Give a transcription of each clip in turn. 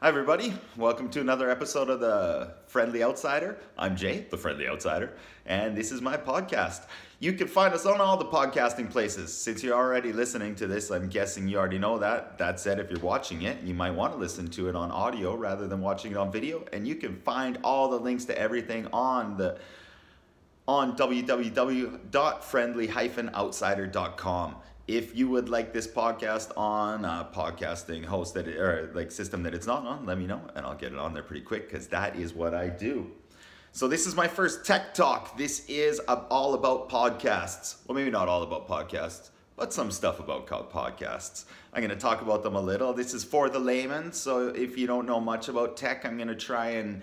Hi, everybody. Welcome to another episode of The Friendly Outsider. I'm Jay, the Friendly Outsider, and this is my podcast. You can find us on all the podcasting places. Since you're already listening to this, I'm guessing you already know that. That said, if you're watching it, you might want to listen to it on audio rather than watching it on video, and you can find all the links to everything on the on www.friendly-outsider.com if you would like this podcast on a podcasting host that it, or like system that it's not on, let me know and I'll get it on there pretty quick because that is what I do. So this is my first Tek Tok. This is all about podcasts. Well, maybe not all about podcasts, but some stuff about podcasts. I'm going to talk about them a little. This is for the layman, so if you don't know much about tech, I'm going to try and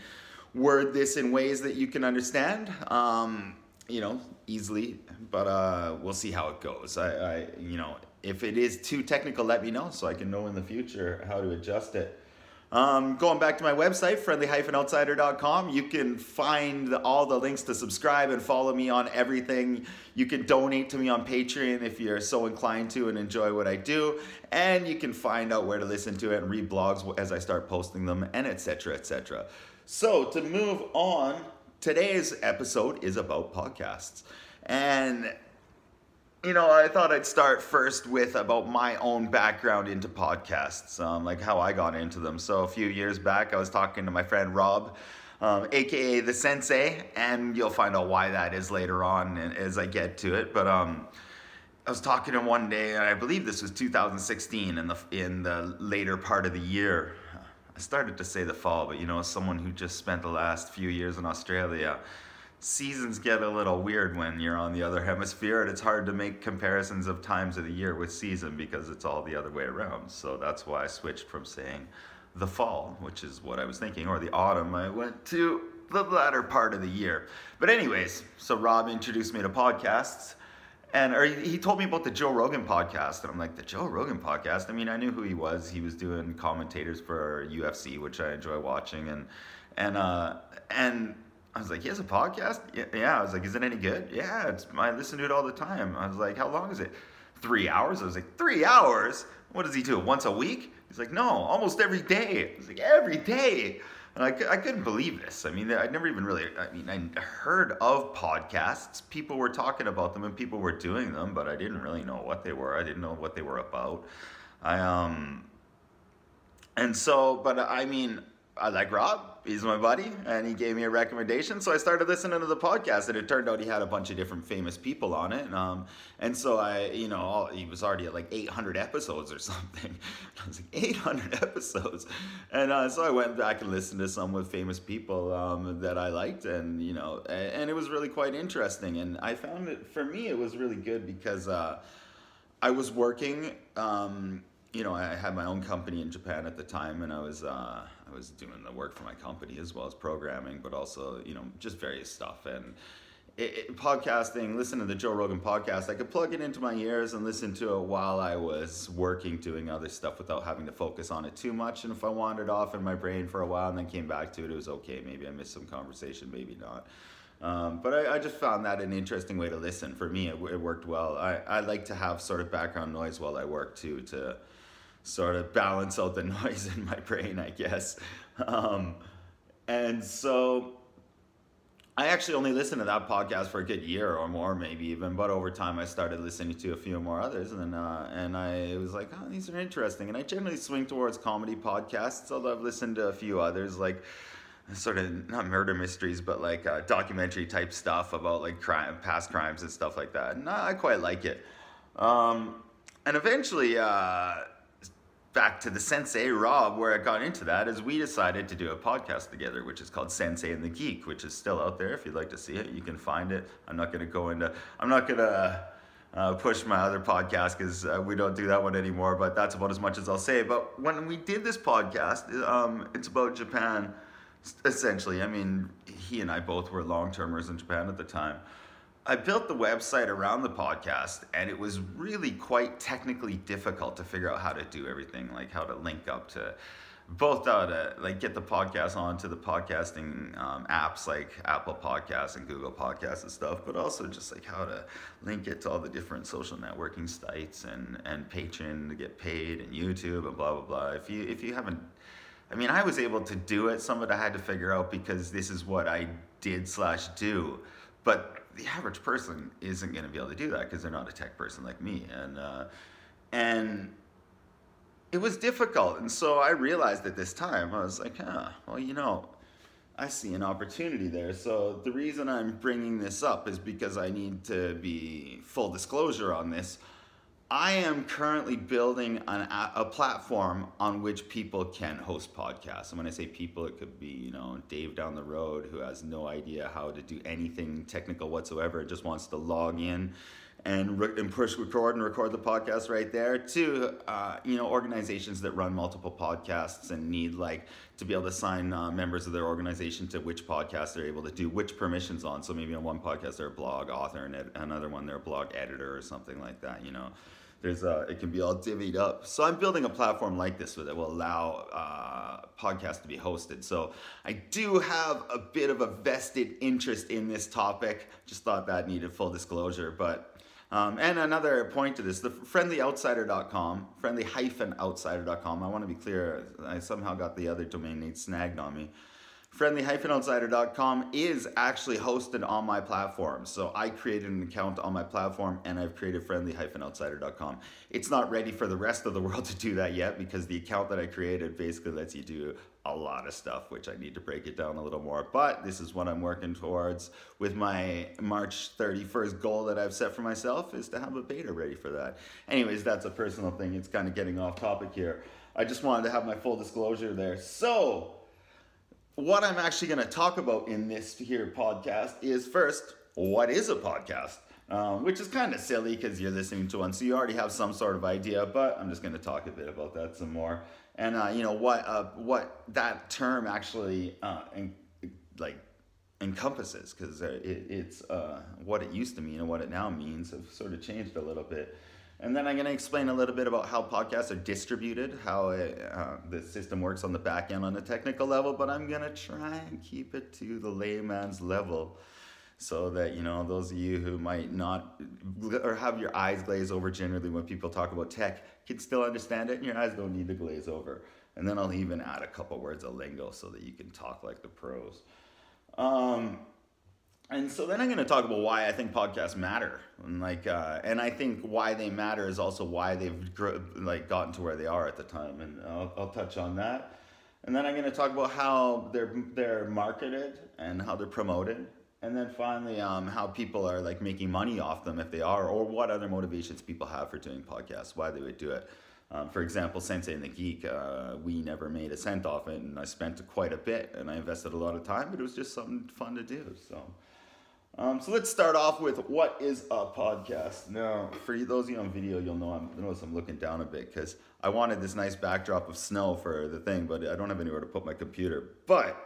word this in ways that you can understand. Um, you know, easily, but uh, we'll see how it goes. I, I, you know, if it is too technical, let me know so I can know in the future how to adjust it. Um, going back to my website, friendly-outsider.com, you can find the, all the links to subscribe and follow me on everything. You can donate to me on Patreon if you're so inclined to and enjoy what I do. And you can find out where to listen to it and read blogs as I start posting them and etc. etc. So to move on, today's episode is about podcasts. And you know, I thought I'd start first with about my own background into podcasts, um, like how I got into them. So a few years back, I was talking to my friend Rob, um, aka the Sensei, and you'll find out why that is later on as I get to it. But um, I was talking to him one day, and I believe this was 2016, in the in the later part of the year. I started to say the fall, but you know, as someone who just spent the last few years in Australia seasons get a little weird when you're on the other hemisphere and it's hard to make comparisons of times of the year with season because it's all the other way around. So that's why i switched from saying the fall which is what i was thinking or the autumn. I went to the latter part of the year. But anyways so rob introduced me to podcasts and or he told me about the joe rogan podcast and i'm like the joe rogan podcast i mean i knew who he was he was doing commentators for ufc which i enjoy watching and and uh and I was like, he has a podcast? Yeah, yeah. I was like, is it any good? Yeah, it's, I listen to it all the time. I was like, how long is it? Three hours? I was like, three hours? What does he do? Once a week? He's like, no, almost every day. I was like, every day. And I, I couldn't believe this. I mean, I'd never even really, I mean, I heard of podcasts. People were talking about them and people were doing them, but I didn't really know what they were. I didn't know what they were about. I, um, and so, but I mean, I like Rob he's my buddy and he gave me a recommendation. So i started listening to the podcast and it turned out he had a bunch of different famous people on it. And, um, and so i you know all, he was already at like 800 episodes or something. I was like 800 episodes? And uh, so i went back and listened to some with famous people um, that i liked and you know and, and, it was really quite interesting. And i found it for me it was really good because uh, i was working um, you know i had my own company in japan at the time and i was uh, I was doing the work for my company as well as programming, but also you know just various stuff and. It, it, podcasting, listen to the Joe Rogan podcast. I could plug it into my ears and listen to it while I was working, doing other stuff without having to focus on it too much. And if I wandered off in my brain for a while and then came back to it, it was okay. Maybe I missed some conversation, maybe not. Um, but I, I, just found that an interesting way to listen. For me, it, it worked well. I, I like to have sort of background noise while I work too, to sort of balance out the noise in my brain, I guess. Um, and so I actually only listened to that podcast for a good year or more, maybe even. But over time, I started listening to a few more others, and uh, and I was like, oh, these are interesting. And I generally swing towards comedy podcasts, although I've listened to a few others, like sort of not murder mysteries, but like uh, documentary type stuff about like crime, past crimes and stuff like that. And I quite like it. Um, and eventually. Uh, back to the Sensei Rob, where I got into that, is we decided to do a podcast together, which is called Sensei and the Geek, which is still out there. If you'd like to see it, you can find it. I'm not going to go into, I'm not going to uh, push my other podcast because uh, we don't do that one anymore, but that's about as much as I'll say. But when we did this podcast, um, it's about Japan, essentially. I mean, he and I both were long termers in Japan at the time. I built the website around the podcast, and it was really quite technically difficult to figure out how to do everything, like how to link up to both how to like get the podcast onto the podcasting um, apps like Apple Podcasts and Google Podcasts and stuff, but also just like how to link it to all the different social networking sites and and Patreon to get paid and YouTube and blah blah blah. If you if you haven't I mean, I was able to do it. Some of it I had to figure out because this is what I did slash do. But the average person isn't going to be able to do that because they're not a tech person like me. And uh, and it was difficult. And so I realized at this time, I was like, huh, well, you know, I see an opportunity there. So the reason I'm bringing this up is because I need to be full disclosure on this. I am currently building an, a platform on which people can host podcasts. And when I say people, it could be, you know, Dave down the road who has no idea how to do anything technical whatsoever, just wants to log in and, re- and push record and record the podcast right there to uh, you know organizations that run multiple podcasts and need like to be able to sign uh, members of their organization to which podcast they're able to do which permissions on so maybe on one podcast they're a blog author and ed- another one they're a blog editor or something like that you know there's a, it can be all divvied up. So I'm building a platform like this that will allow uh, podcasts to be hosted. So I do have a bit of a vested interest in this topic. Just thought that needed full disclosure, but um, and another point to this, the friendlyoutsider.com, friendly-outsider.com. I want to be clear, I somehow got the other domain name snagged on me. Friendly-outsider.com is actually hosted on my platform. So I created an account on my platform and I've created friendly-outsider.com. It's not ready for the rest of the world to do that yet because the account that I created basically lets you do a lot of stuff, which I need to break it down a little more. But this is what I'm working towards with my March 31st goal that I've set for myself is to have a beta ready for that. Anyways, that's a personal thing. It's kind of getting off topic here. I just wanted to have my full disclosure there. So, what I'm actually going to talk about in this here podcast is first, what is a podcast? Um, which is kind of silly because you're listening to one, so you already have some sort of idea. But I'm just going to talk a bit about that some more and uh, you know what uh, what that term actually uh, like encompasses because it, it's uh, what it used to mean and what it now means have sort of changed a little bit. And then I'm going to explain a little bit about how podcasts are distributed, how it, uh, the system works on the back end on a technical level, but I'm going to try and keep it to the layman's level so that you know those of you who might not or have your eyes glaze over generally when people talk about tech can still understand it and your eyes don't need to glaze over. And then i'll even add a couple words of lingo so that you can talk like the pros. Um, and so then i'm going to talk about why i think podcasts matter. And like uh, and i think why they matter is also why they've gr- like gotten to where they are at the time. And i'll, I'll touch on that. And then i'm going to talk about how they're they're marketed and how they're promoted and then finally um, how people are like making money off them if they are or what other motivations people have for doing podcasts why they would do it um, for example sensei and the geek uh, we never made a cent off it and i spent quite a bit and i invested a lot of time but it was just something fun to do so um, so let's start off with what is a podcast. Now, for those of you on video, you'll know I'm notice I'm looking down a bit because I wanted this nice backdrop of snow for the thing, but I don't have anywhere to put my computer. But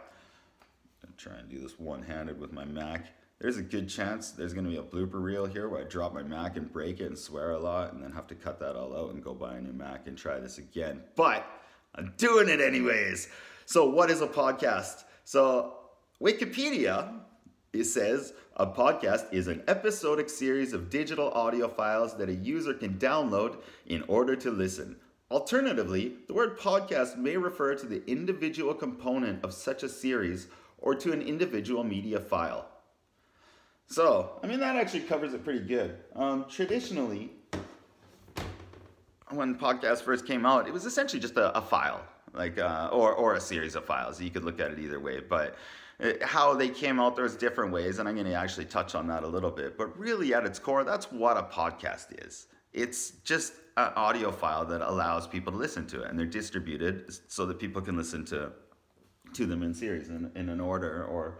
try and do this one-handed with my Mac. There's a good chance there's to be a blooper reel here where I drop my Mac and break it and swear a lot and then have to cut that all out and go buy a new Mac and try this again. But I'm doing it anyways. So what is a podcast? So Wikipedia it says a podcast is an episodic series of digital audio files that a user can download in order to listen. Alternatively, the word podcast may refer to the individual component of such a series or to an individual media file. So, I mean, that actually covers it pretty good. Um, traditionally, when podcasts first came out, it was essentially just a, a file, like uh, or or a series of files. You could look at it either way, but it, how they came out, there's different ways, and I'm going to actually touch on that a little bit. But really, at its core, that's what a podcast is. It's just an audio file that allows people to listen to it, and they're distributed so that people can listen to to them in series in, in an order or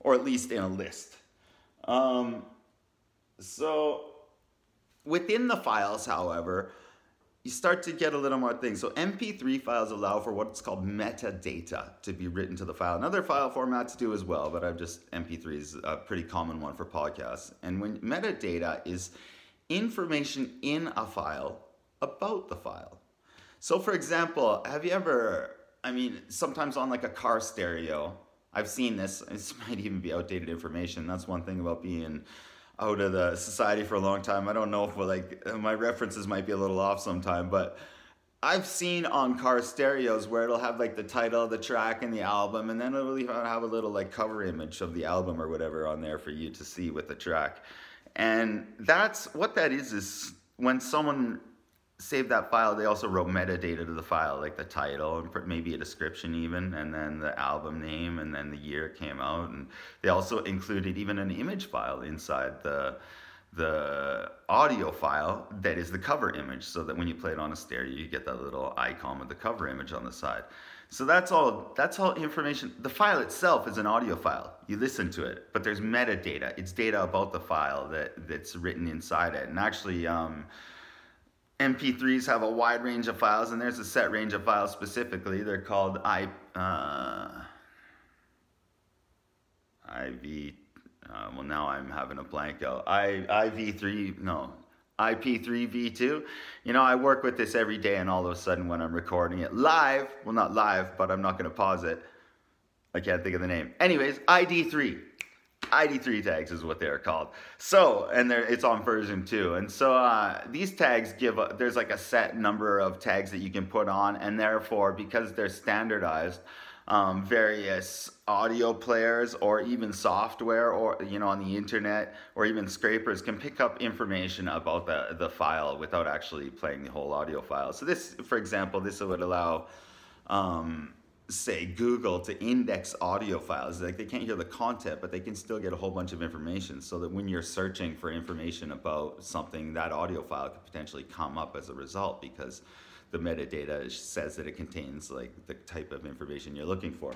or at least in a list. Um, so within the files, however, you start to get a little more things. So MP3 files allow for what's called metadata to be written to the file. And other file formats do as well, but I've just MP3 is a pretty common one for podcasts. And when metadata is information in a file about the file. So for example, have you ever I mean, sometimes on like a car stereo, I've seen this. This might even be outdated information. That's one thing about being out of the society for a long time. I don't know if like my references might be a little off sometime, but I've seen on car stereos where it'll have like the title of the track and the album, and then it'll have a little like cover image of the album or whatever on there for you to see with the track. And that's what that is is when someone saved that file, they also wrote metadata to the file, like the title and maybe a description even, and then the album name and then the year it came out. And they also included even an image file inside the the audio file that is the cover image so that when you play it on a stereo you get that little icon with the cover image on the side. So that's all that's all information. The file itself is an audio file. You listen to it but there's metadata. It's data about the file that that's written inside it. And actually um, mp3s have a wide range of files and there's a set range of files specifically they're called i uh, iv uh, well, now I'm having a blank out. I, IV3, no, IP3V2. You know, I work with this every day, and all of a sudden, when I'm recording it live, well, not live, but I'm not going to pause it. I can't think of the name. Anyways, ID3. ID3 tags is what they are called. So, and it's on version 2. And so uh, these tags give, a, there's like a set number of tags that you can put on, and therefore, because they're standardized, um, various audio players or even software or you know on the internet or even scrapers can pick up information about the, the file without actually playing the whole audio file so this for example this would allow um, say google to index audio files like they can't hear the content but they can still get a whole bunch of information so that when you're searching for information about something that audio file could potentially come up as a result because the metadata says that it contains like the type of information you're looking for.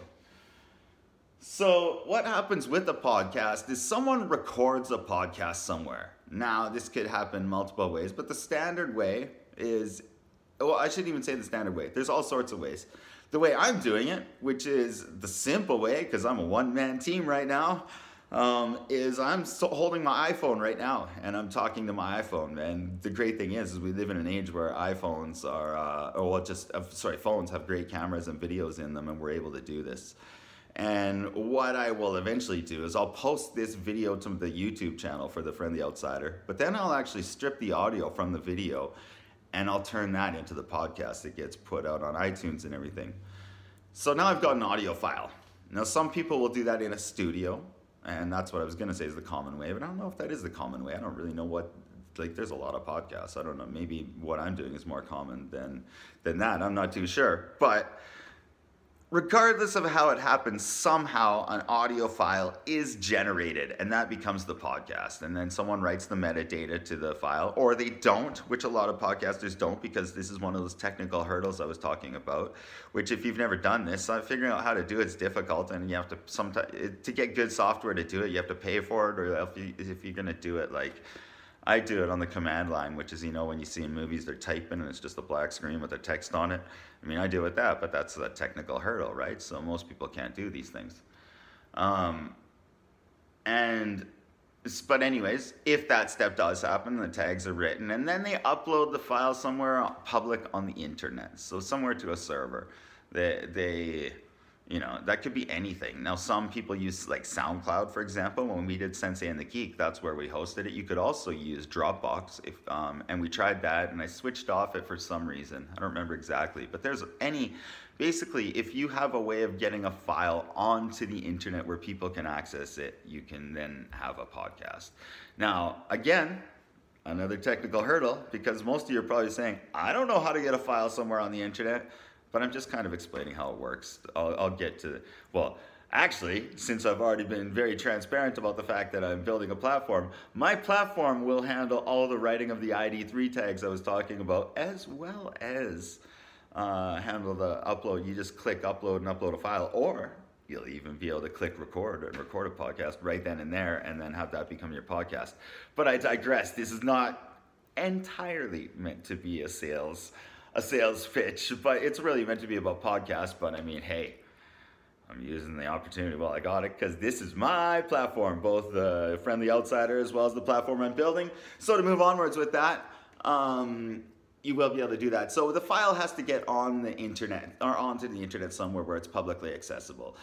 So, what happens with a podcast is someone records a podcast somewhere. Now, this could happen multiple ways, but the standard way is well, I shouldn't even say the standard way. There's all sorts of ways. The way I'm doing it, which is the simple way, because I'm a one man team right now, um, is I'm holding my iPhone right now and I'm talking to my iPhone. And the great thing is, is we live in an age where iPhones are, uh, or well, just uh, sorry, phones have great cameras and videos in them, and we're able to do this. And what I will eventually do is I'll post this video to the YouTube channel for the Friendly Outsider, but then I'll actually strip the audio from the video and I'll turn that into the podcast that gets put out on iTunes and everything. So now I've got an audio file. Now, some people will do that in a studio, and that's what I was gonna say is the common way, but I don't know if that is the common way. I don't really know what like there's a lot of podcasts. I don't know. Maybe what I'm doing is more common than than that. I'm not too sure. But regardless of how it happens, somehow an audio file is generated and that becomes the podcast. And then someone writes the metadata to the file, or they don't, which a lot of podcasters don't because this is one of those technical hurdles I was talking about. Which, if you've never done this, uh, figuring out how to do it's difficult and you have to sometimes to get good software to do it, you have to pay for it, or if, you, if you're going to do it like I do it on the command line, which is, you know, when you see in movies they're typing and it's just a black screen with the text on it. I mean, I do with that, but that's a technical hurdle, right? So most people can't do these things. Um, and, but anyways, if that step does happen, the tags are written, and then they upload the file somewhere public on the internet, so somewhere to a server. They, they, you know that could be anything. Now some people use like soundcloud for example. When we did sensei and the geek that's where we hosted it. You could also use dropbox if um, and we tried that and i switched off it for some reason. I don't remember exactly but there's any basically if you have a way of getting a file onto the internet where people can access it you can then have a podcast. Now again another technical hurdle because most of you are probably saying i don't know how to get a file somewhere on the internet but I'm just kind of explaining how it works. I'll, I'll get to, well, actually, since I've already been very transparent about the fact that I'm building a platform, my platform will handle all the writing of the ID3 tags I was talking about, as well as uh, handle the upload. You just click upload and upload a file, or you'll even be able to click record and record a podcast right then and there, and then have that become your podcast. But I digress. This is not entirely meant to be a sales a sales pitch, but it's really meant to be about podcasts. But I mean, hey, I'm using the opportunity while I got it because this is my platform, both the friendly outsider as well as the platform I'm building. So to move onwards with that, um, you will be able to do that. So the file has to get on the internet or onto the internet somewhere where it's publicly accessible.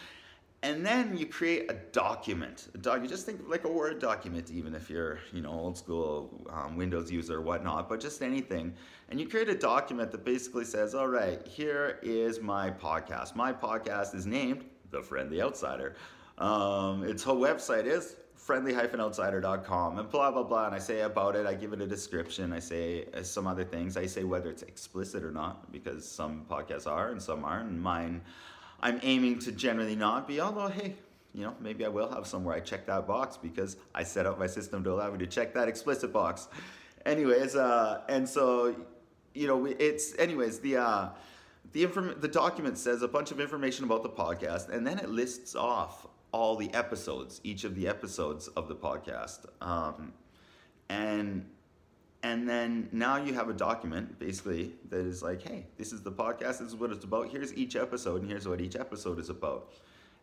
And then you create a document. A doc, you just think like a Word document, even if you're, you know, old school um, Windows user or whatnot, but just anything. And you create a document that basically says, all right, here is my podcast. My podcast is named The Friendly Outsider. Um, its whole website is friendly-outsider.com and blah blah blah and i say about it i give it a description i say uh, some other things i say whether it's explicit or not because some podcasts are and some aren't and mine I'm aiming to generally not be, although, hey, you know, maybe I will have somewhere I check that box because I set up my system to allow me to check that explicit box. Anyways, uh, and so, you know, it's, anyways, the, uh, the, inform- the document says a bunch of information about the podcast and then it lists off all the episodes, each of the episodes of the podcast. Um, and and then now you have a document basically that is like, hey, this is the podcast, this is what it's about, here's each episode, and here's what each episode is about.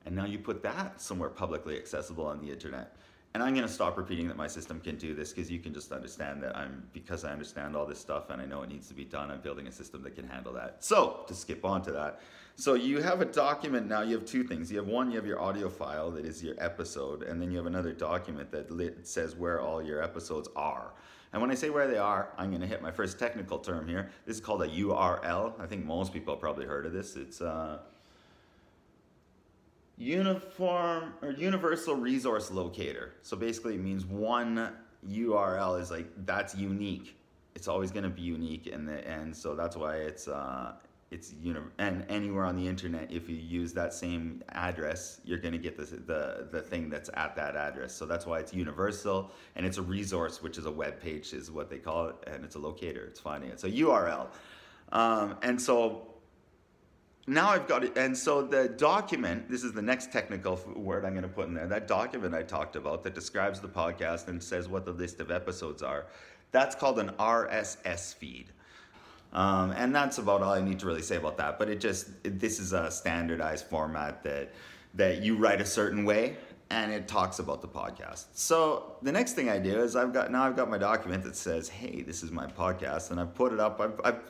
And now you put that somewhere publicly accessible on the internet. And I'm going to stop repeating that my system can do this because you can just understand that I'm, because I understand all this stuff and I know it needs to be done, I'm building a system that can handle that. So, to skip on to that, so you have a document now, you have two things. You have one, you have your audio file that is your episode, and then you have another document that says where all your episodes are. And when I say where they are, I'm going to hit my first technical term here. This is called a URL. I think most people have probably heard of this. It's a uh, uniform or universal resource locator. So basically, it means one URL is like that's unique. It's always going to be unique, and and so that's why it's uh, it's uni- and anywhere on the internet if you use that same address you're going to get the, the the thing that's at that address. So that's why it's universal and it's a resource which is a web page is what they call it and it's a locator. It's finding it so url um, and so now i've got it and so the document this is the next technical word i'm going to put in there. That document i talked about that describes the podcast and says what the list of episodes are that's called an rss feed um, and that's about all I need to really say about that. But it just it, this is a standardized format that that you write a certain way and it talks about the podcast. So the next thing I do is I've got now I've got my document that says, "Hey, this is my podcast," and I've put it up. I've, I've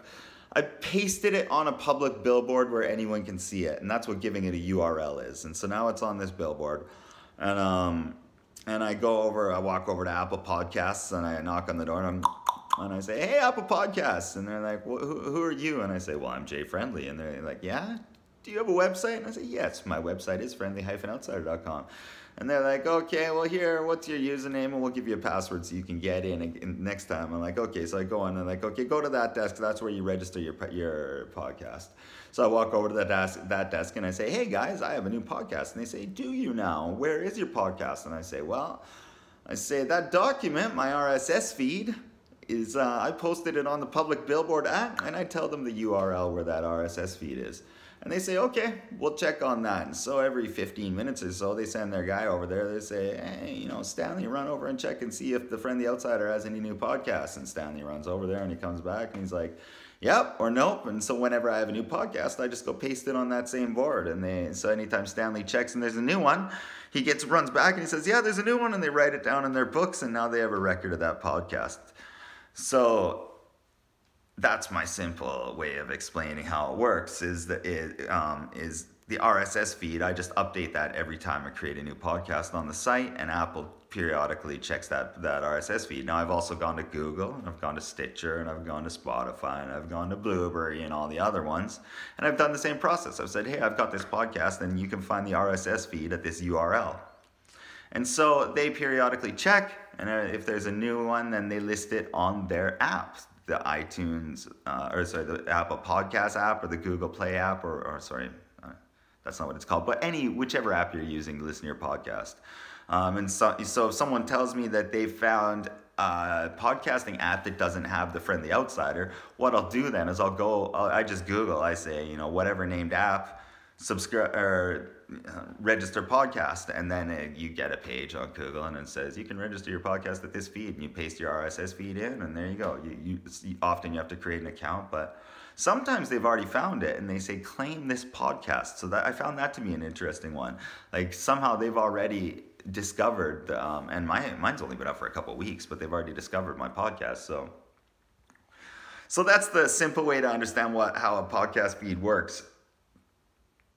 I pasted it on a public billboard where anyone can see it, and that's what giving it a URL is. And so now it's on this billboard, and um, and I go over, I walk over to Apple Podcasts, and I knock on the door, and I'm and I say, "Hey, Apple Podcasts," and they're like, who, "Who are you?" And I say, "Well, I'm Jay Friendly," and they're like, "Yeah." Do you have a website? And I say, yes, my website is friendly-outsider.com. And they're like, okay, well, here, what's your username? And we'll give you a password so you can get in and next time. I'm like, okay. So I go on and i like, okay, go to that desk. That's where you register your, your podcast. So I walk over to that desk, that desk and I say, hey, guys, I have a new podcast. And they say, do you now? Where is your podcast? And I say, well, I say, that document, my RSS feed, is uh, I posted it on the public billboard app and I tell them the URL where that RSS feed is. And they say, okay, we'll check on that. And so every 15 minutes or so, they send their guy over there. They say, hey, you know, Stanley, run over and check and see if the friend the Outsider has any new podcasts. And Stanley runs over there and he comes back and he's like, yep or nope. And so whenever I have a new podcast, I just go paste it on that same board. And they so anytime Stanley checks and there's a new one, he gets runs back and he says, yeah, there's a new one. And they write it down in their books. And now they have a record of that podcast. So that's my simple way of explaining how it works. Is that it um, is the RSS feed. I just update that every time I create a new podcast on the site, and Apple periodically checks that that RSS feed. Now I've also gone to Google, and I've gone to Stitcher, and I've gone to Spotify, and I've gone to Blubrry, and all the other ones, and I've done the same process. I've said, hey, I've got this podcast, and you can find the RSS feed at this URL. And so they periodically check, and if there's a new one, then they list it on their app, the iTunes, uh, or sorry, the Apple Podcast app, or the Google Play app, or, or sorry, uh, that's not what it's called, but any whichever app you're using to listen to your podcast. Um, and so, so if someone tells me that they found a podcasting app that doesn't have the friendly outsider, what I'll do then is I'll go, I'll, I just Google, I say, you know, whatever named app, subscribe or uh, register podcast and then it, you get a page on google and it says you can register your podcast at this feed and you paste your rss feed in and there you go. You, you often you have to create an account but sometimes they've already found it and they say claim this podcast. So that i found that to be an interesting one. Like somehow they've already discovered um, and my mine's only been up for a couple weeks but they've already discovered my podcast so. So that's the simple way to understand what how a podcast feed works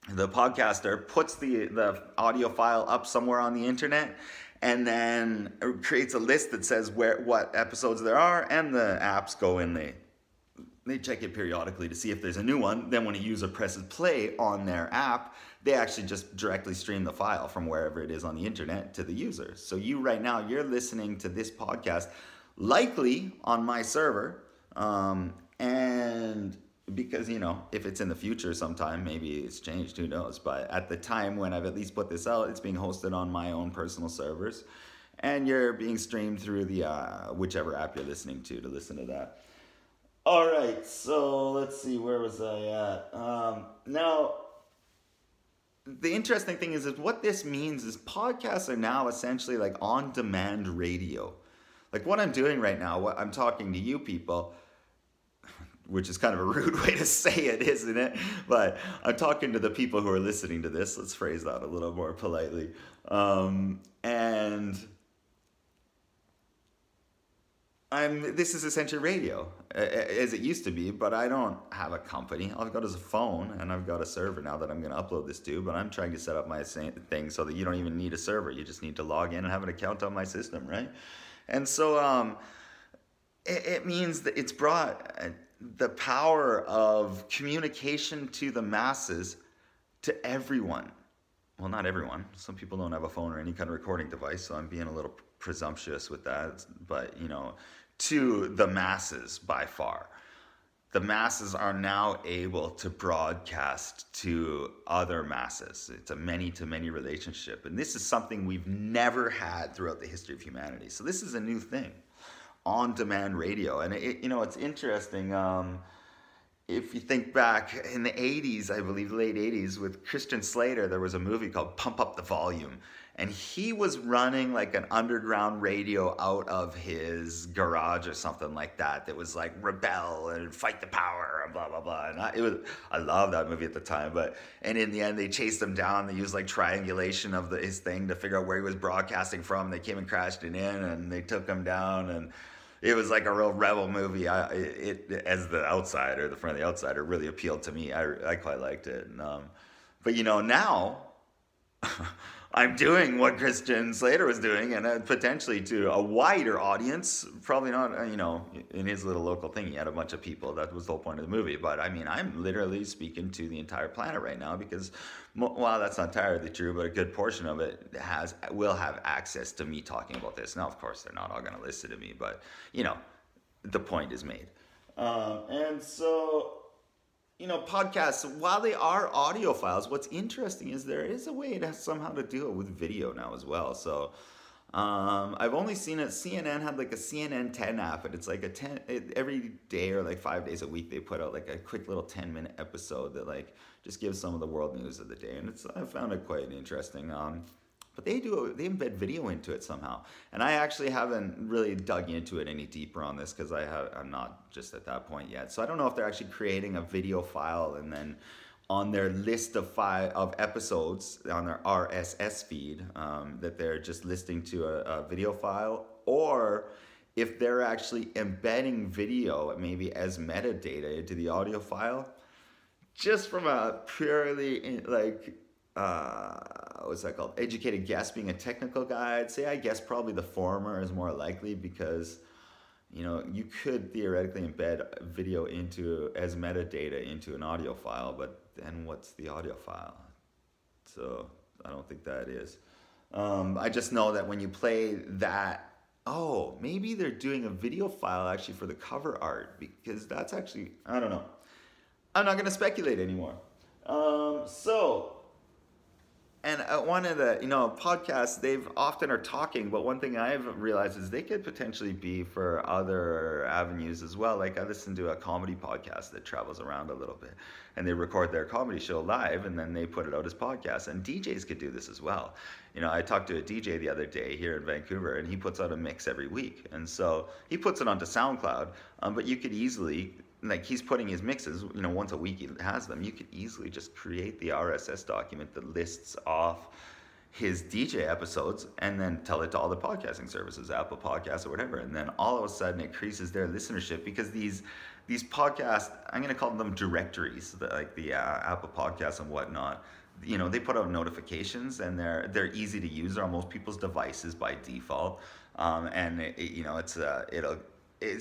the podcaster puts the the audio file up somewhere on the internet and then creates a list that says where what episodes there are and the apps go in they they check it periodically to see if there's a new one. Then when a user presses play on their app they actually just directly stream the file from wherever it is on the internet to the user. So you right now you're listening to this podcast likely on my server um, and because you know if it's in the future sometime maybe it's changed who knows? But at the time when i've at least put this out it's being hosted on my own personal servers. And you're being streamed through the uh, whichever app you're listening to to listen to that. All right so let's see where was i at? Um, now the interesting thing is, is what this means is podcasts are now essentially like on demand radio. Like what i'm doing right now what i'm talking to you people which is kind of a rude way to say it, isn't it? But I'm talking to the people who are listening to this. Let's phrase that a little more politely. Um, and I'm. This is essentially radio, as it used to be. But I don't have a company. All I've got is a phone, and I've got a server now that I'm going to upload this to. But I'm trying to set up my thing so that you don't even need a server. You just need to log in and have an account on my system, right? And so. Um, it, it means that it's brought the power of communication to the masses to everyone. Well, not everyone. Some people don't have a phone or any kind of recording device, so I'm being a little presumptuous with that. But, you know, to the masses by far. The masses are now able to broadcast to other masses. It's a many to many relationship. And this is something we've never had throughout the history of humanity. So, this is a new thing on demand radio. And it, you know, it's interesting. Um, if you think back in the 80s, I believe late 80s, with Christian Slater, there was a movie called Pump Up the Volume. And he was running like an underground radio out of his garage or something like that. That was like rebel and fight the power and blah blah blah. And I, it was I love that movie at the time. But and in the end, they chased him down. They used like triangulation of the, his thing to figure out where he was broadcasting from. They came and crashed it in, and they took him down and it was like a real rebel movie. I it, it, as the outsider, the friend of the outsider, really appealed to me. I I quite liked it. And, um, but you know now. I'm doing what Christian Slater was doing, and uh, potentially to a wider audience. Probably not, uh, you know, in his little local thing, he had a bunch of people. That was the whole point of the movie. But I mean, I'm literally speaking to the entire planet right now because, while that's not entirely true, but a good portion of it has will have access to me talking about this. Now, of course, they're not all going to listen to me, but you know, the point is made. Um, and so you know, podcasts, while they are audio files, what's interesting is there is a way to somehow to do it with video now as well. So um, I've only seen it. CNN had like a CNN 10 app, and it's like a 10 it, every day or like five days a week they put out like a quick little 10 minute episode that like just gives some of the world news of the day, and it's I found it quite interesting. Um, but they do they embed video into it somehow. And i actually haven't really dug into it any deeper on this because i have i'm not just at that point yet. So i don't know if they're actually creating a video file and then on their list of five of episodes on their rss feed um, that they're just listing to a, a video file. Or if they're actually embedding video maybe as metadata into the audio file just from a purely like uh, what's that called? Educated guess being a technical guy. I'd say I guess probably the former is more likely because you know you could theoretically embed video into as metadata into an audio file, but then what's the audio file? So I don't think that is. Um, I just know that when you play that, oh, maybe they're doing a video file actually for the cover art because that's actually I don't know. I'm not to speculate anymore. Um, so and uh, one of the you know podcasts they've often are talking but one thing i've realized is they could potentially be for other avenues as well. Like i listen to a comedy podcast that travels around a little bit and they record their comedy show live and then they put it out as podcasts. And djs could do this as well. You know i talked to a dj the other day here in vancouver and he puts out a mix every week. And so he puts it onto soundcloud um, but you could easily like he's putting his mixes, you know, once a week he has them. You could easily just create the RSS document that lists off his DJ episodes and then tell it to all the podcasting services, Apple Podcasts or whatever. And then all of a sudden it increases their listenership because these these podcasts, I'm going to call them directories, like the uh, Apple Podcasts and whatnot. You know, they put out notifications and they're they're easy to use. They're on most people's devices by default, um, and it, you know it's uh, it'll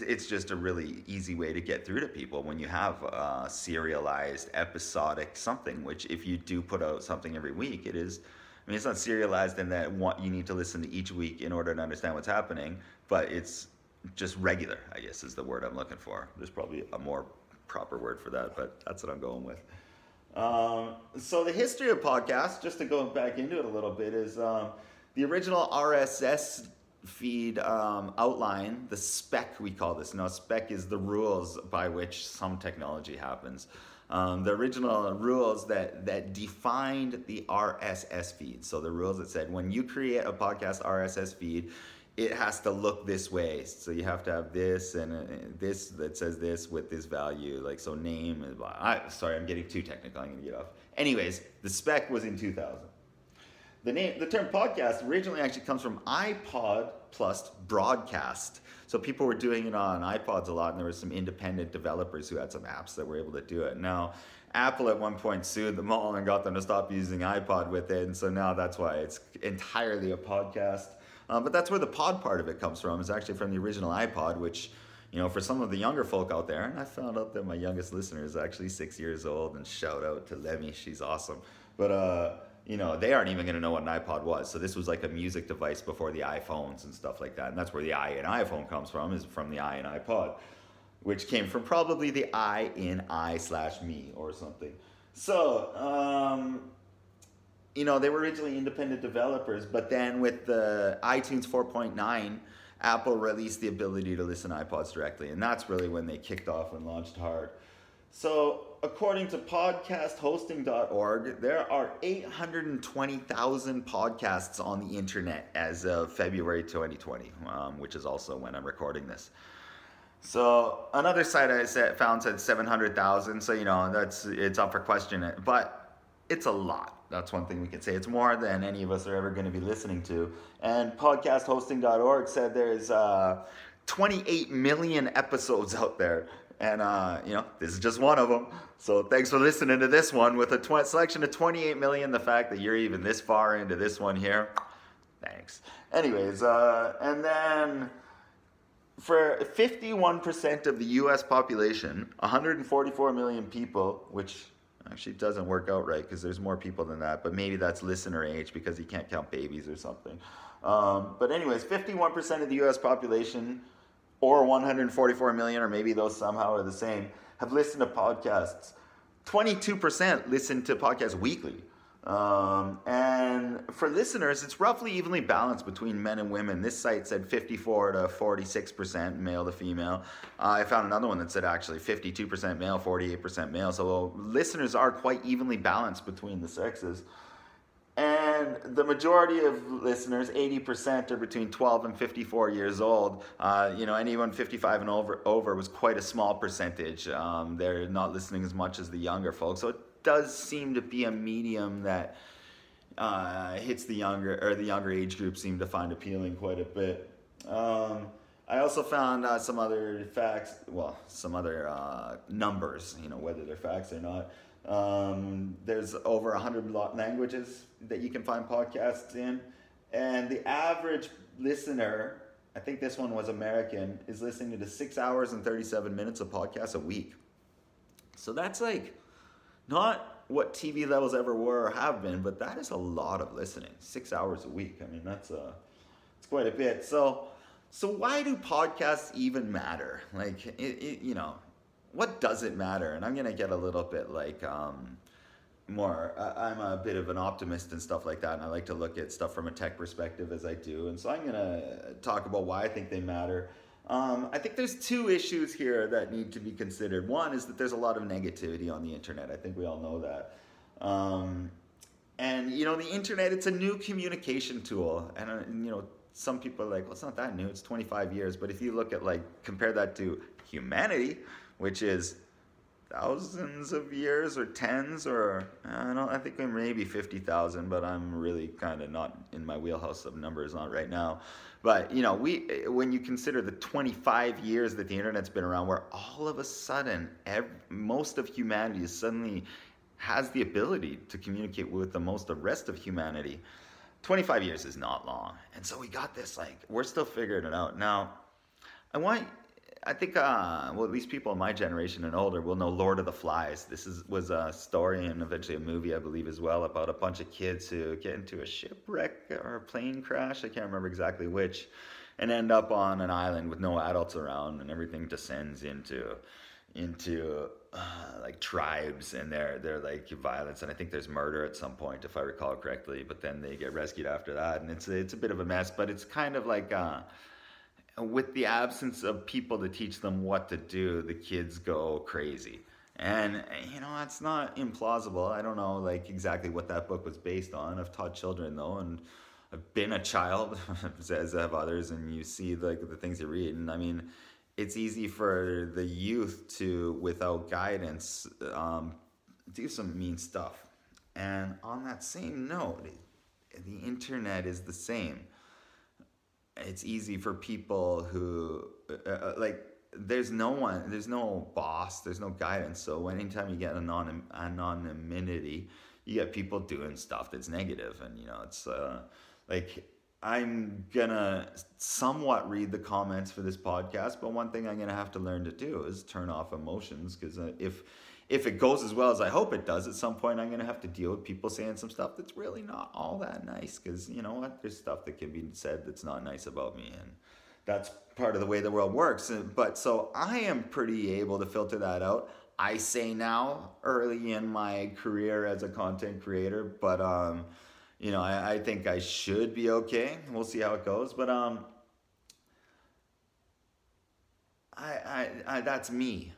it's just a really easy way to get through to people when you have a serialized episodic something which if you do put out something every week it is I mean, it's not serialized in that you need to listen to each week in order to understand what's happening, but it's just regular, I guess is the word I'm looking for. There's probably a more proper word for that, but that's what I'm going with. Um, so the history of podcasts, just to go back into it a little bit, is um, the original RSS feed um, outline, the spec we call this. Now, spec is the rules by which some technology happens um, the original rules that that defined the RSS feed. So the rules that said when you create a podcast RSS feed, it has to look this way. So you have to have this and uh, this that says this with this value. Like so, name. I, sorry, I'm getting too technical. I'm gonna get off. Anyways, the spec was in 2000. The name, the term podcast originally actually comes from iPod plus broadcast. So people were doing it on iPods a lot, and there were some independent developers who had some apps that were able to do it. Now, Apple at one point sued them all and got them to stop using iPod with it, and so now that's why it's entirely a podcast. Um, but that's where the pod part of it comes from. It's actually from the original iPod, which, you know, for some of the younger folk out there, and I found out that my youngest listener is actually six years old, and shout out to Lemmy, she's awesome. But uh, you know, they aren't even going to know what an iPod was. So this was like a music device before the iPhones and stuff like that. And that's where the I in iPhone comes from, is from the I in iPod, which came from probably the I in I slash me or something. So, um, you know, they were originally independent developers, but then with the iTunes 4.9, Apple released the ability to listen to iPods directly. And that's really when they kicked off and launched hard. So, according to podcasthosting.org, there are 820,000 podcasts on the internet as of February 2020, um, which is also when I'm recording this. So another site I found said 700,000. So you know that's it's up for question, but it's a lot. That's one thing we can say. It's more than any of us are ever going to be listening to. And podcasthosting.org said there's uh, 28 million episodes out there. And, uh, you know, this is just one of them. So thanks for listening to this one with a tw- selection of 28 million. The fact that you're even this far into this one here, thanks. Anyways, uh, and then for 51% of the US population, 144 million people, which actually doesn't work out right because there's more people than that, but maybe that's listener age because you can't count babies or something. Um, but, anyways, 51% of the US population or 144 million, or maybe those somehow are the same, have listened to podcasts. 22% listen to podcasts weekly. Um, and for listeners, it's roughly evenly balanced between men and women. This site said 54 to 46% male to female. Uh, I found another one that said actually 52% male, 48% male. So listeners are quite evenly balanced between the sexes. And the majority of listeners, 80%, are between 12 and 54 years old. Uh, you know, anyone 55 and over, over was quite a small percentage. Um, they're not listening as much as the younger folks. So it does seem to be a medium that uh, hits the younger, or the younger age group seem to find appealing quite a bit. Um, I also found uh, some other facts, well, some other uh, numbers, you know, whether they're facts or not. Um, there's over 100 languages that you can find podcasts in. And the average listener, I think this one was American, is listening to six hours and 37 minutes of podcasts a week. So that's like not what TV levels ever were or have been, but that is a lot of listening. Six hours a week. I mean, that's a, uh, it's quite a bit. So, so why do podcasts even matter? Like, it, it, you know, what does it matter? And I'm gonna get a little bit like um, more. I, I'm a bit of an optimist and stuff like that, and I like to look at stuff from a tech perspective as I do. And so I'm gonna talk about why I think they matter. Um, I think there's two issues here that need to be considered. One is that there's a lot of negativity on the internet. I think we all know that. Um, and you know, the internet it's a new communication tool, and, uh, and you know, some people are like, well, it's not that new. It's 25 years. But if you look at like compare that to humanity which is thousands of years or tens or I don't I think maybe 50,000 but I'm really kind of not in my wheelhouse of numbers not right now. But you know we when you consider the 25 years that the internet's been around where all of a sudden most of humanity suddenly has the ability to communicate with the most of the rest of humanity 25 years is not long. And so we got this like we're still figuring it out. Now I want I think, uh, well, at least people in my generation and older will know Lord of the Flies. This is was a story and eventually a movie, I believe, as well, about a bunch of kids who get into a shipwreck or a plane crash. I can't remember exactly which, and end up on an island with no adults around, and everything descends into into uh, like tribes, and they're they're like violence, and I think there's murder at some point, if I recall correctly. But then they get rescued after that, and it's it's a bit of a mess, but it's kind of like. Uh, with the absence of people to teach them what to do, the kids go crazy. And you know, that's not implausible. I don't know like exactly what that book was based on. I've taught children though, and I've been a child, as have others, and you see like the things you read. And I mean, it's easy for the youth to, without guidance, um, do some mean stuff. And on that same note, the internet is the same it's easy for people who uh, uh, like there's no one there's no boss there's no guidance. So anytime you get anonym anonymity you get people doing stuff that's negative and you know it's uh, like i'm gonna somewhat read the comments for this podcast but one thing i'm gonna have to learn to do is turn off emotions because uh, if if it goes as well as I hope it does, at some point I'm going to have to deal with people saying some stuff that's really not all that nice. Because you know what? There's stuff that can be said that's not nice about me. And that's part of the way the world works. But so I am pretty able to filter that out. I say now, early in my career as a content creator, but um, you know, I, I think I should be okay. We'll see how it goes. But um, I, I, I that's me.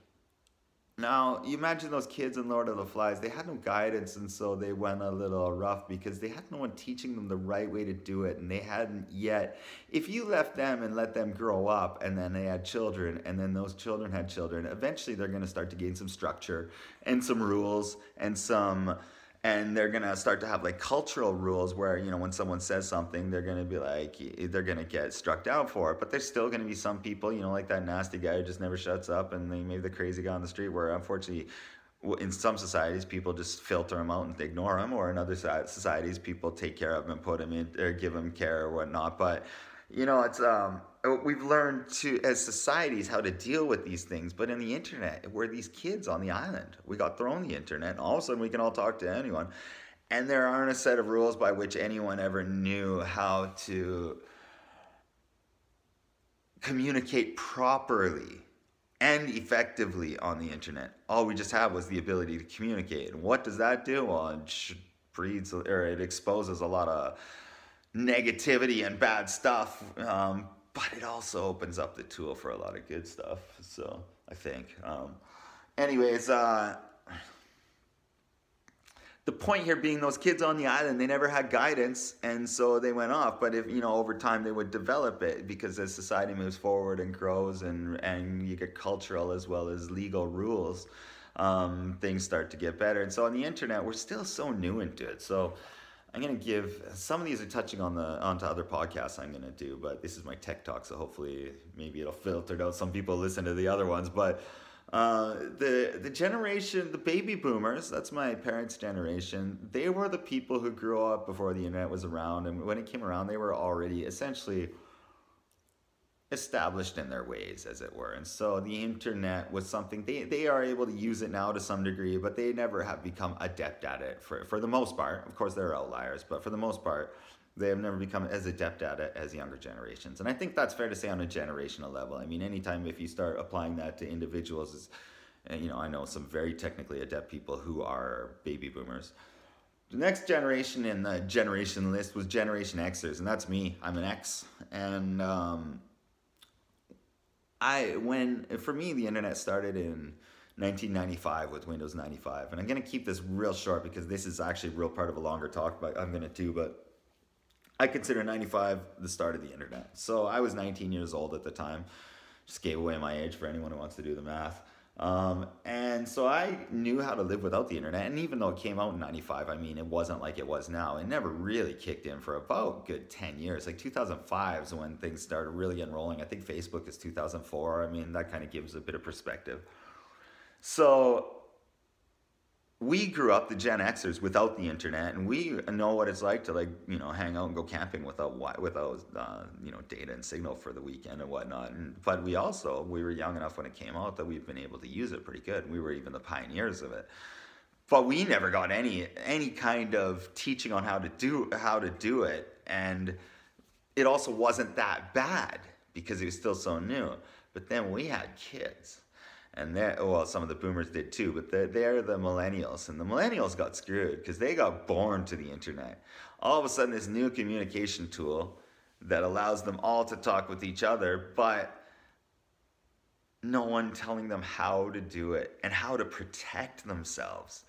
Now, you imagine those kids in Lord of the Flies, they had no guidance, and so they went a little rough because they had no one teaching them the right way to do it, and they hadn't yet. If you left them and let them grow up, and then they had children, and then those children had children, eventually they're going to start to gain some structure and some rules and some and they're gonna start to have like cultural rules where you know when someone says something they're gonna be like they're gonna get struck down for it but there's still gonna be some people you know like that nasty guy who just never shuts up and they maybe the crazy guy on the street where unfortunately in some societies people just filter them out and ignore them or in other societies people take care of them and put them in or give them care or whatnot but you know it's um we've learned to as societies how to deal with these things. But in the internet we're these kids on the island. We got thrown the internet and all of a sudden we can all talk to anyone. And there aren't a set of rules by which anyone ever knew how to communicate properly and effectively on the internet. All we just have was the ability to communicate. And what does that do? Well it breeds or it exposes a lot of negativity and bad stuff um, but it also opens up the tool for a lot of good stuff. So I think. Um, anyways, uh, the point here being those kids on the island, they never had guidance, and so they went off. But if you know, over time, they would develop it because as society moves forward and grows, and and you get cultural as well as legal rules, um, things start to get better. And so on the internet, we're still so new into it. So I'm gonna give some of these are touching on the onto other podcasts I'm gonna do, but this is my Tek Tok, so hopefully maybe it'll filter out. Some people listen to the other ones, but uh, the the generation, the baby boomers, that's my parents' generation. They were the people who grew up before the internet was around, and when it came around, they were already essentially established in their ways, as it were. And so the internet was something they, they are able to use it now to some degree, but they never have become adept at it for, for the most part. Of course, there are outliers, but for the most part, they have never become as adept at it as younger generations. And I think that's fair to say on a generational level. I mean, anytime if you start applying that to individuals, is, you know, I know some very technically adept people who are baby boomers. The next generation in the generation list was Generation Xers, and that's me. I'm an X, and um, I when for me the internet started in 1995 with Windows 95, and I'm gonna keep this real short because this is actually a real part of a longer talk, but I'm gonna do. But I consider 95 the start of the internet. So I was 19 years old at the time. Just gave away my age for anyone who wants to do the math. Um, and so I knew how to live without the internet. And even though it came out in 95, I mean, it wasn't like it was now. It never really kicked in for about good 10 years. Like 2005 is when things started really getting rolling. I think Facebook is 2004. I mean, that kind of gives a bit of perspective. So we grew up, the Gen Xers, without the internet, and we know what it's like to like you know hang out and go camping without without uh, you know data and signal for the weekend and whatnot. And, but we also we were young enough when it came out that we've been able to use it pretty good. We were even the pioneers of it. But we never got any any kind of teaching on how to do how to do it, and it also wasn't that bad because it was still so new. But then we had kids and they well some of the boomers did too but they're, they're the millennials and the millennials got screwed because they got born to the internet. All of a sudden this new communication tool that allows them all to talk with each other but no one telling them how to do it and how to protect themselves.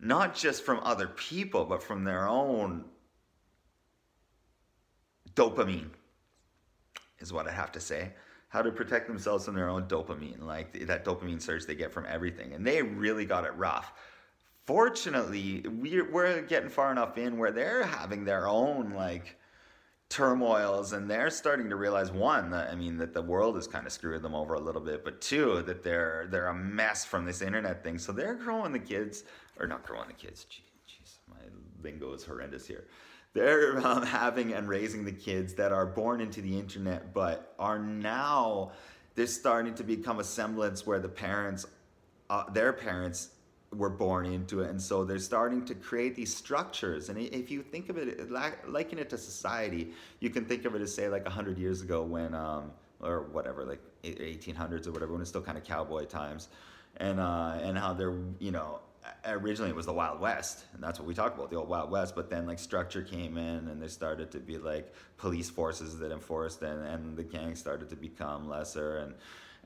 Not just from other people but from their own dopamine is what i have to say how to protect themselves from their own dopamine, like that dopamine surge they get from everything. And they really got it rough. Fortunately, we're, we're getting far enough in where they're having their own like turmoils and they're starting to realize one that I mean that the world is kind of screwing them over a little bit, but two that they're they're a mess from this internet thing. So they're growing the kids or not growing the kids. Jeez, my lingo is horrendous here they're um, having and raising the kids that are born into the internet but are now they're starting to become a semblance where the parents uh, their parents were born into it. And so they're starting to create these structures. And if you think of it liken it to society you can think of it as say like 100 years ago when um, or whatever like 1800s or whatever when it's still kind of cowboy times. And uh, and how they're you know originally it was the Wild West, and that's what we talk about, the old Wild West. But then like structure came in, and there started to be like police forces that enforced, and and the gangs started to become lesser, and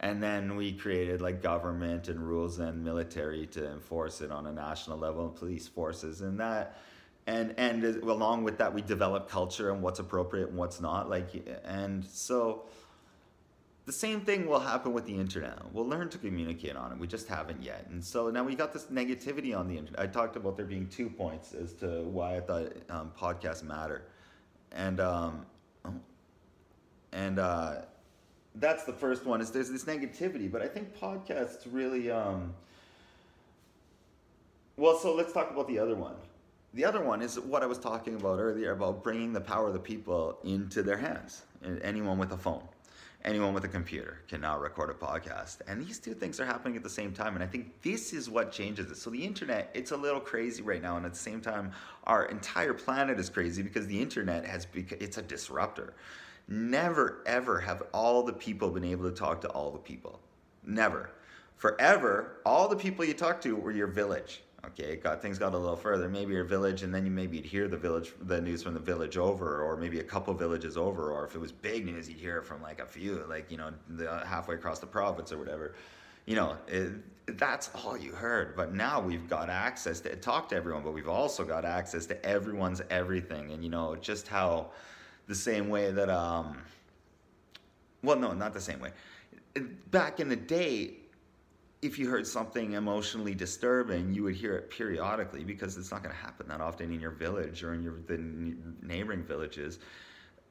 and then we created like government and rules and military to enforce it on a national level, and police forces, and that. And and uh, along with that, we developed culture and what's appropriate and what's not. Like and so, the same thing will happen with the internet. We'll learn to communicate on it. We just haven't yet. And so now we got this negativity on the internet. I talked about there being two points as to why I thought um, podcasts matter. And, um, and uh, that's the first one is there's this negativity, but I think podcasts really, um, well, so let's talk about the other one. The other one is what I was talking about earlier about bringing the power of the people into their hands. Anyone with a phone anyone with a computer can now record a podcast. And these two things are happening at the same time. And I think this is what changes it. So the internet, it's a little crazy right now. And at the same time, our entire planet is crazy because the internet has become, it's a disruptor. Never, ever have all the people been able to talk to all the people. Never. Forever, all the people you talk to were your village okay got things got a little further. Maybe your village and then you maybe you'd hear the village the news from the village over or maybe a couple villages over or if it was big news you'd hear it from like a few like you know the, halfway across the province or whatever. You know it, that's all you heard. But now we've got access to talk to everyone but we've also got access to everyone's everything. And you know just how the same way that um well no not the same way. Back in the day if you heard something emotionally disturbing, you would hear it periodically because it's not going to happen that often in your village or in your the neighboring villages.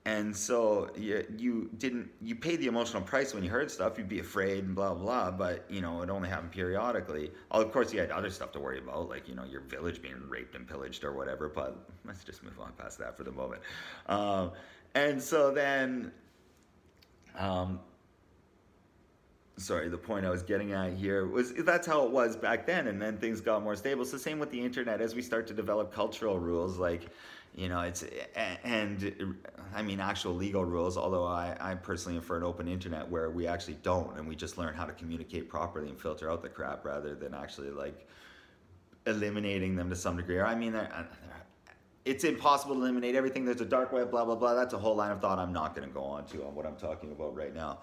And so you, you didn't you paid the emotional price when you heard stuff. You'd be afraid and blah blah. But you know it only happened periodically. Of course, you had other stuff to worry about, like you know your village being raped and pillaged or whatever. But let's just move on past that for the moment. Um, and so then um, sorry, the point I was getting at here was that's how it was back then, and then things got more stable. So same with the internet as we start to develop cultural rules, like you know, it's and I mean actual legal rules. Although I I personally am for an open internet where we actually don't, and we just learn how to communicate properly and filter out the crap rather than actually like eliminating them to some degree. Or I mean, they're it's impossible to eliminate everything. There's a dark web, blah blah blah. That's a whole line of thought I'm not going to go on to on what I'm talking about right now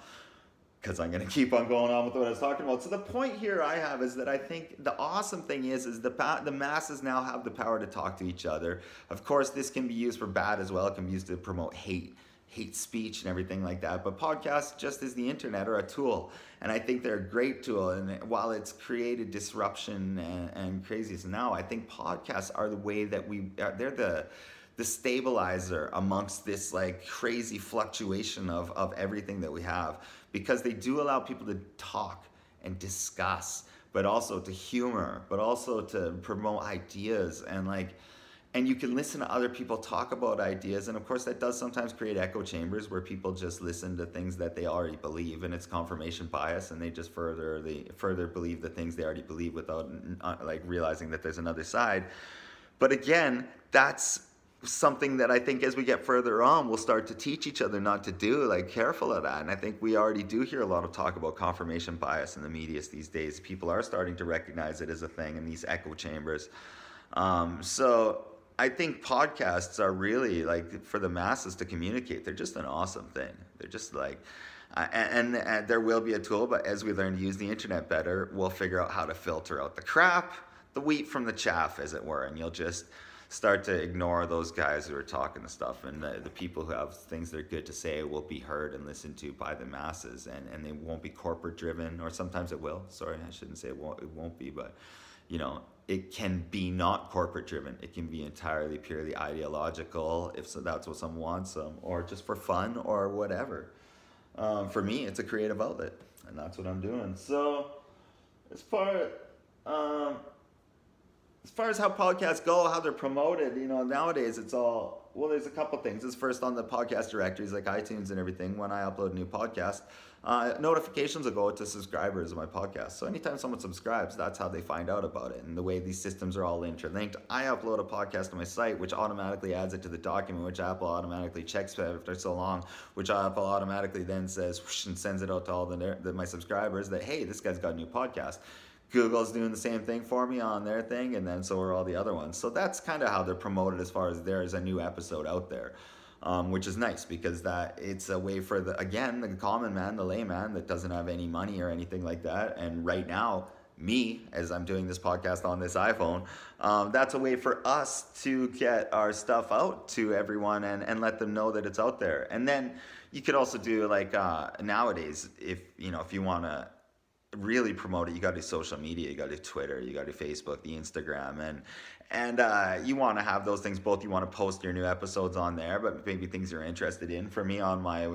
because I'm going to keep on going on with what I was talking about. So the point here I have is that I think the awesome thing is is the the masses now have the power to talk to each other. Of course, this can be used for bad as well. It can be used to promote hate hate speech and everything like that. But podcasts just is the internet or a tool. And I think they're a great tool. And while it's created disruption and, and craziness now, I think podcasts are the way that we, uh, they're the, the stabilizer amongst this like crazy fluctuation of, of everything that we have. Because they do allow people to talk and discuss but also to humor but also to promote ideas and like and you can listen to other people talk about ideas. And of course that does sometimes create echo chambers where people just listen to things that they already believe and it's confirmation bias and they just further they further believe the things they already believe without uh, like realizing that there's another side. But again that's something that I think as we get further on, we'll start to teach each other not to do, like careful of that. And I think we already do hear a lot of talk about confirmation bias in the media these days. People are starting to recognize it as a thing in these echo chambers. Um, so I think podcasts are really like for the masses to communicate. They're just an awesome thing. They're just like, uh, and, and, there will be a tool, but as we learn to use the internet better, we'll figure out how to filter out the crap, the wheat from the chaff, as it were, and you'll just start to ignore those guys who are talking the stuff and the, the people who have things that are good to say will be heard and listened to by the masses and, and they won't be corporate driven or sometimes it will. Sorry i shouldn't say it won't, it won't be but you know it can be not corporate driven. It can be entirely purely ideological if so that's what someone wants um, or just for fun or whatever. Um, for me it's a creative outlet and that's what i'm doing. So as far um, as far as how podcasts go, how they're promoted, you know, nowadays it's all well. There's a couple things. It's first on the podcast directories like iTunes and everything. When I upload a new podcast, uh, notifications will go to subscribers of my podcast. So anytime someone subscribes, that's how they find out about it. And the way these systems are all interlinked, I upload a podcast to my site, which automatically adds it to the document, which Apple automatically checks after so long, which Apple automatically then says and sends it out to all the, the my subscribers that hey, this guy's got a new podcast. Google's doing the same thing for me on their thing, and then so are all the other ones. So that's kind of how they're promoted as far as there is a new episode out there, um, which is nice because that it's a way for the again the common man, the layman that doesn't have any money or anything like that. And right now, me as I'm doing this podcast on this iPhone, um, that's a way for us to get our stuff out to everyone and and let them know that it's out there. And then you could also do like uh, nowadays if you know if you want to really promote it, you got to do social media. You got to do Twitter. You got to do Facebook, the Instagram, and and uh, you want to have those things. Both you want to post your new episodes on there, but maybe things you're interested in. For me, on my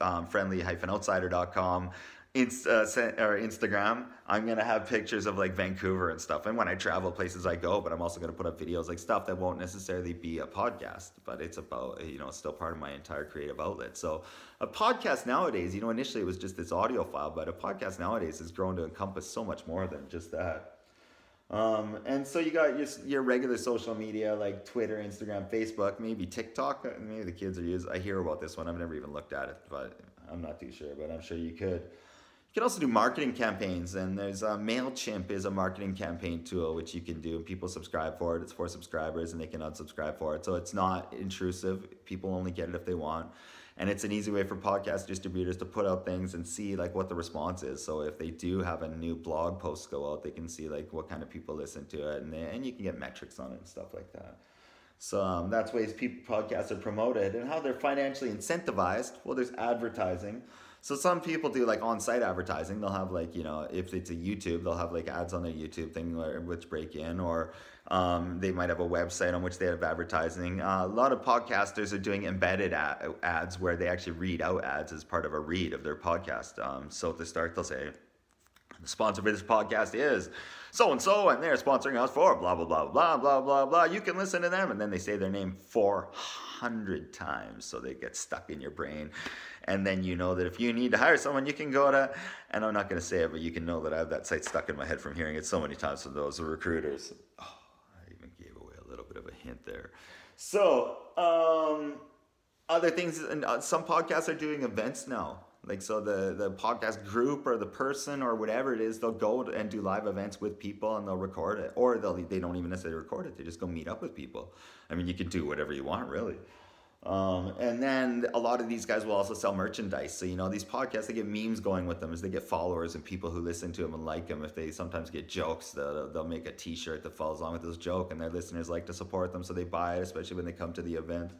um, friendly-outsider.com Insta, or Instagram, I'm gonna have pictures of like Vancouver and stuff. And when I travel places, I go, but I'm also gonna put up videos like stuff that won't necessarily be a podcast, but it's about you know still part of my entire creative outlet. So a podcast nowadays, you know, initially it was just this audio file, but a podcast nowadays has grown to encompass so much more than just that. Um, and so you got your, your regular social media like Twitter, Instagram, Facebook, maybe TikTok. Maybe the kids are using. I hear about this one. I've never even looked at it, but I'm not too sure. But I'm sure you could. Can also do marketing campaigns, and there's uh, Mailchimp is a marketing campaign tool which you can do, and people subscribe for it. It's for subscribers, and they can unsubscribe for it, so it's not intrusive. People only get it if they want, and it's an easy way for podcast distributors to put out things and see like what the response is. So if they do have a new blog post go out, they can see like what kind of people listen to it, and they, and you can get metrics on it and stuff like that. So um, that's ways people podcasts are promoted and how they're financially incentivized. Well, there's advertising. So some people do like on-site advertising. They'll have like you know if it's a YouTube, they'll have like ads on their YouTube thing which break in, or um, they might have a website on which they have advertising. Uh, a lot of podcasters are doing embedded ad- ads where they actually read out ads as part of a read of their podcast. Um, so the start, they'll say, "The sponsor for this podcast is." So and so, and they're sponsoring us for blah blah blah blah blah blah blah. You can listen to them, and then they say their name four hundred times, so they get stuck in your brain and then you know that if you need to hire someone, you can go to, and I'm not going to say it, but you can know that I have that site stuck in my head from hearing it so many times from those recruiters. Oh, I even gave away a little bit of a hint there. So, um, other things, and uh, some podcasts are doing events now. Like so, the the podcast group or the person or whatever it is, they'll go and do live events with people and they'll record it, or they'll they don't even necessarily record it. They just go meet up with people. I mean, you can do whatever you want, really. Um, and then a lot of these guys will also sell merchandise. So, you know, these podcasts, they get memes going with them as they get followers and people who listen to them and like them. If they sometimes get jokes, they'll, they'll make a t shirt that follows along with those joke and their listeners like to support them. So they buy it, especially when they come to the event.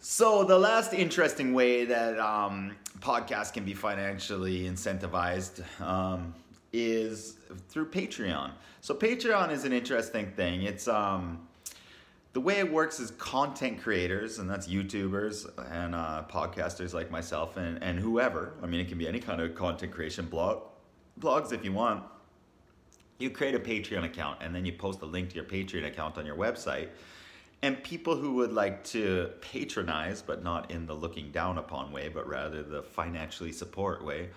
So the last interesting way that um, podcasts can be financially incentivized um, is through Patreon. So Patreon is an interesting thing. It's um, the way it works is content creators, and that's YouTubers and uh, podcasters like myself and, and whoever. I mean, it can be any kind of content creation blog, blogs if you want. You create a Patreon account, and then you post a link to your Patreon account on your website and people who would like to patronize, but not in the looking down upon way, but rather the financially support way,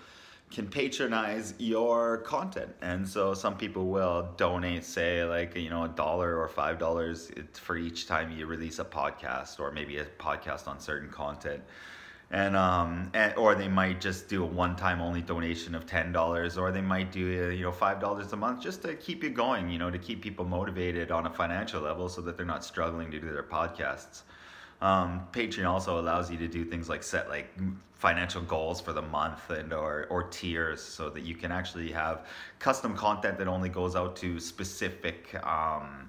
can patronize your content. And so some people will donate, say, like, you know, a dollar or five dollars for each time you release a podcast or maybe a podcast on certain content and um and or they might just do a one time only donation of ten dollars or they might do uh, you know five dollars a month just to keep you going you know to keep people motivated on a financial level so that they're not struggling to do their podcasts. Um, patreon also allows you to do things like set like financial goals for the month and or or tiers so that you can actually have custom content that only goes out to specific um,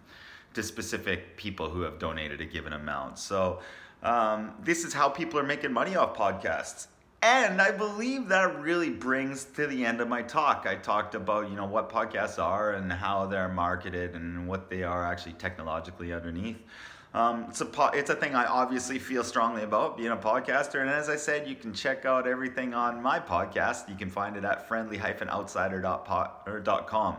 to specific people who have donated a given amount. So um, this is how people are making money off podcasts. And I believe that really brings to the end of my talk. I talked about, you know, what podcasts are and how they're marketed and what they are actually technologically underneath. Um, it's, a po- it's a thing I obviously feel strongly about being a podcaster. And as I said, you can check out everything on my podcast. You can find it at friendly-outsider.com.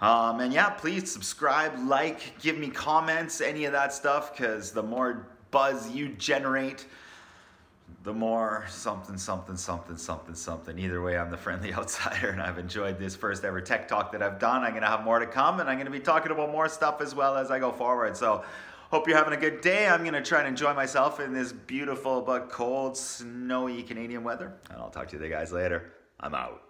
Um, and yeah, please subscribe, like, give me comments, any of that stuff, because the more buzz you generate, the more something, something, something, something, something. Either way, I'm the friendly outsider, and I've enjoyed this first ever Tek Tok that I've done. I'm going to have more to come, and I'm going to be talking about more stuff as well as I go forward. So, hope you're having a good day. I'm going to try and enjoy myself in this beautiful but cold, snowy Canadian weather, and I'll talk to you guys later. I'm out.